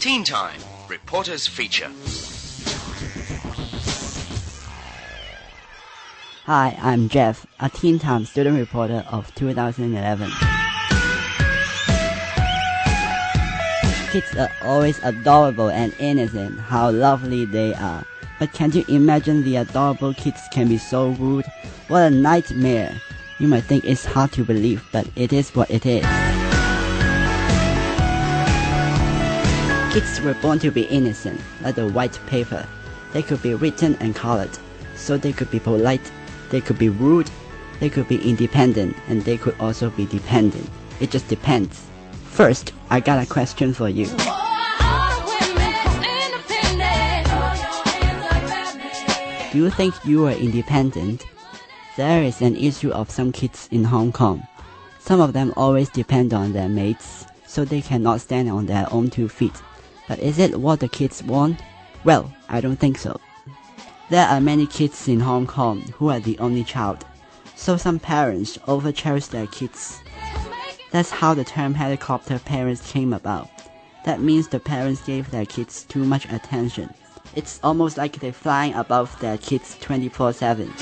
Teen Time Reporters Feature. Hi, I'm Jeff, a Teen Time student reporter of 2011. Kids are always adorable and innocent, how lovely they are. But can't you imagine the adorable kids can be so rude? What a nightmare! You might think it's hard to believe, but it is what it is. Kids were born to be innocent, like the white paper. They could be written and colored, so they could be polite, they could be rude, they could be independent, and they could also be dependent. It just depends. First, I got a question for you. Do you think you are independent? There is an issue of some kids in Hong Kong. Some of them always depend on their mates, so they cannot stand on their own two feet. But is it what the kids want? Well, I don't think so. There are many kids in Hong Kong who are the only child, so some parents over cherish their kids. That's how the term helicopter parents came about. That means the parents gave their kids too much attention. It's almost like they're flying above their kids 24 7.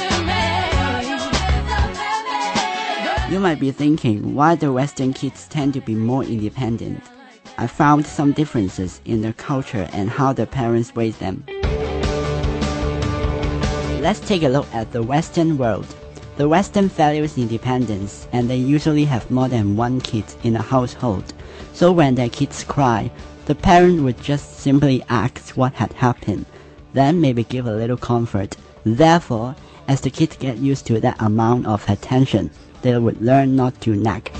You might be thinking why the Western kids tend to be more independent. I found some differences in their culture and how their parents raised them. Let's take a look at the Western world. The Western values independence and they usually have more than one kid in a household. So when their kids cry, the parent would just simply ask what had happened, then maybe give a little comfort. Therefore, as the kids get used to that amount of attention, they would learn not to nag.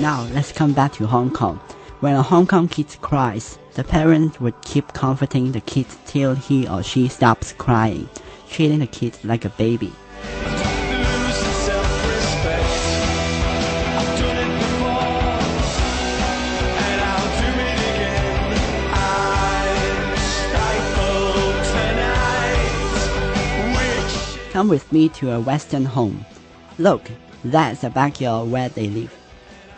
Now let's come back to Hong Kong. When a Hong Kong kid cries, the parent would keep comforting the kid till he or she stops crying, treating the kid like a baby. Come with me to a Western home. Look, that's the backyard where they live.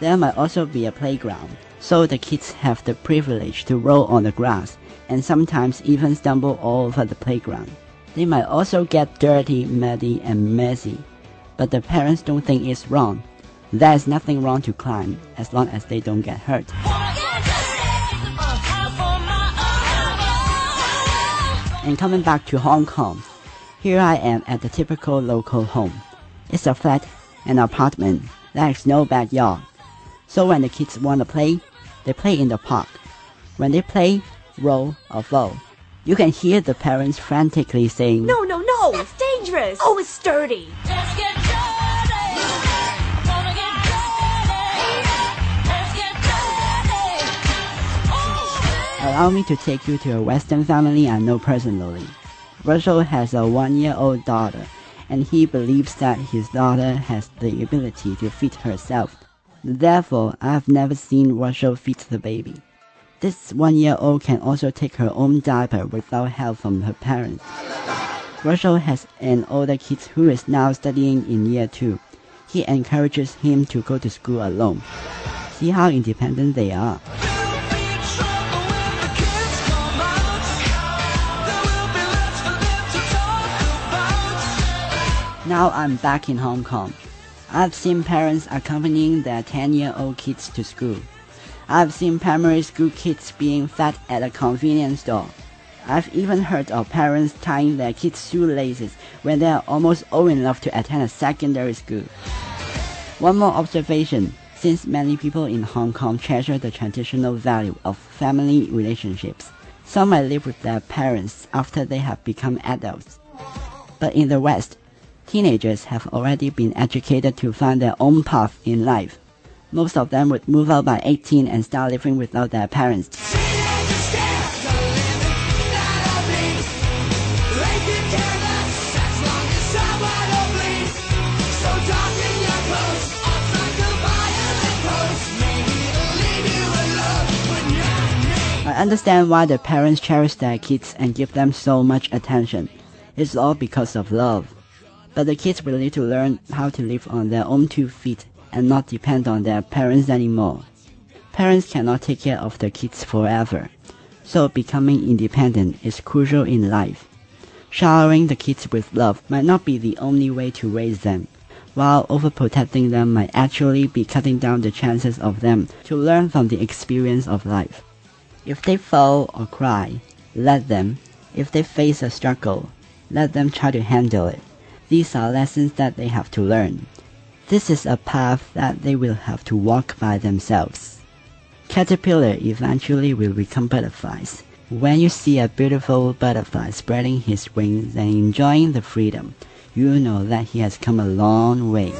There might also be a playground, so the kids have the privilege to roll on the grass and sometimes even stumble all over the playground. They might also get dirty, muddy, and messy, but the parents don't think it's wrong. There's nothing wrong to climb as long as they don't get hurt. And coming back to Hong Kong, here I am at the typical local home. It's a flat, an apartment, there's no backyard. So when the kids want to play, they play in the park. When they play, roll or fall, you can hear the parents frantically saying, No, no, no! That's dangerous! Oh, it's sturdy! Let's get dirty. Gonna get dirty. Let's get dirty. Allow me to take you to a Western family I know personally. Russell has a one-year-old daughter, and he believes that his daughter has the ability to feed herself. Therefore, I have never seen Rachel feed the baby. This one-year-old can also take her own diaper without help from her parents. Rachel has an older kid who is now studying in year two. He encourages him to go to school alone. See how independent they are. Now I'm back in Hong Kong. I've seen parents accompanying their 10 year old kids to school. I've seen primary school kids being fed at a convenience store. I've even heard of parents tying their kids' shoelaces when they are almost old enough to attend a secondary school. One more observation since many people in Hong Kong treasure the traditional value of family relationships, some might live with their parents after they have become adults. But in the West, teenagers have already been educated to find their own path in life. Most of them would move out by 18 and start living without their parents. I understand why the parents cherish their kids and give them so much attention. It's all because of love. But the kids will need to learn how to live on their own two feet and not depend on their parents anymore. Parents cannot take care of their kids forever, so becoming independent is crucial in life. Showering the kids with love might not be the only way to raise them, while overprotecting them might actually be cutting down the chances of them to learn from the experience of life. If they fall or cry, let them. If they face a struggle, let them try to handle it. These are lessons that they have to learn. This is a path that they will have to walk by themselves. Caterpillar eventually will become butterflies. When you see a beautiful butterfly spreading his wings and enjoying the freedom, you know that he has come a long way.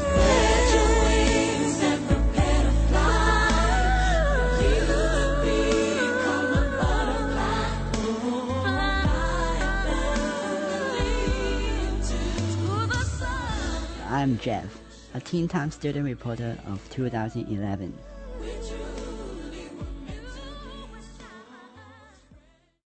I'm Jeff, a Teen Time student reporter of 2011. With you.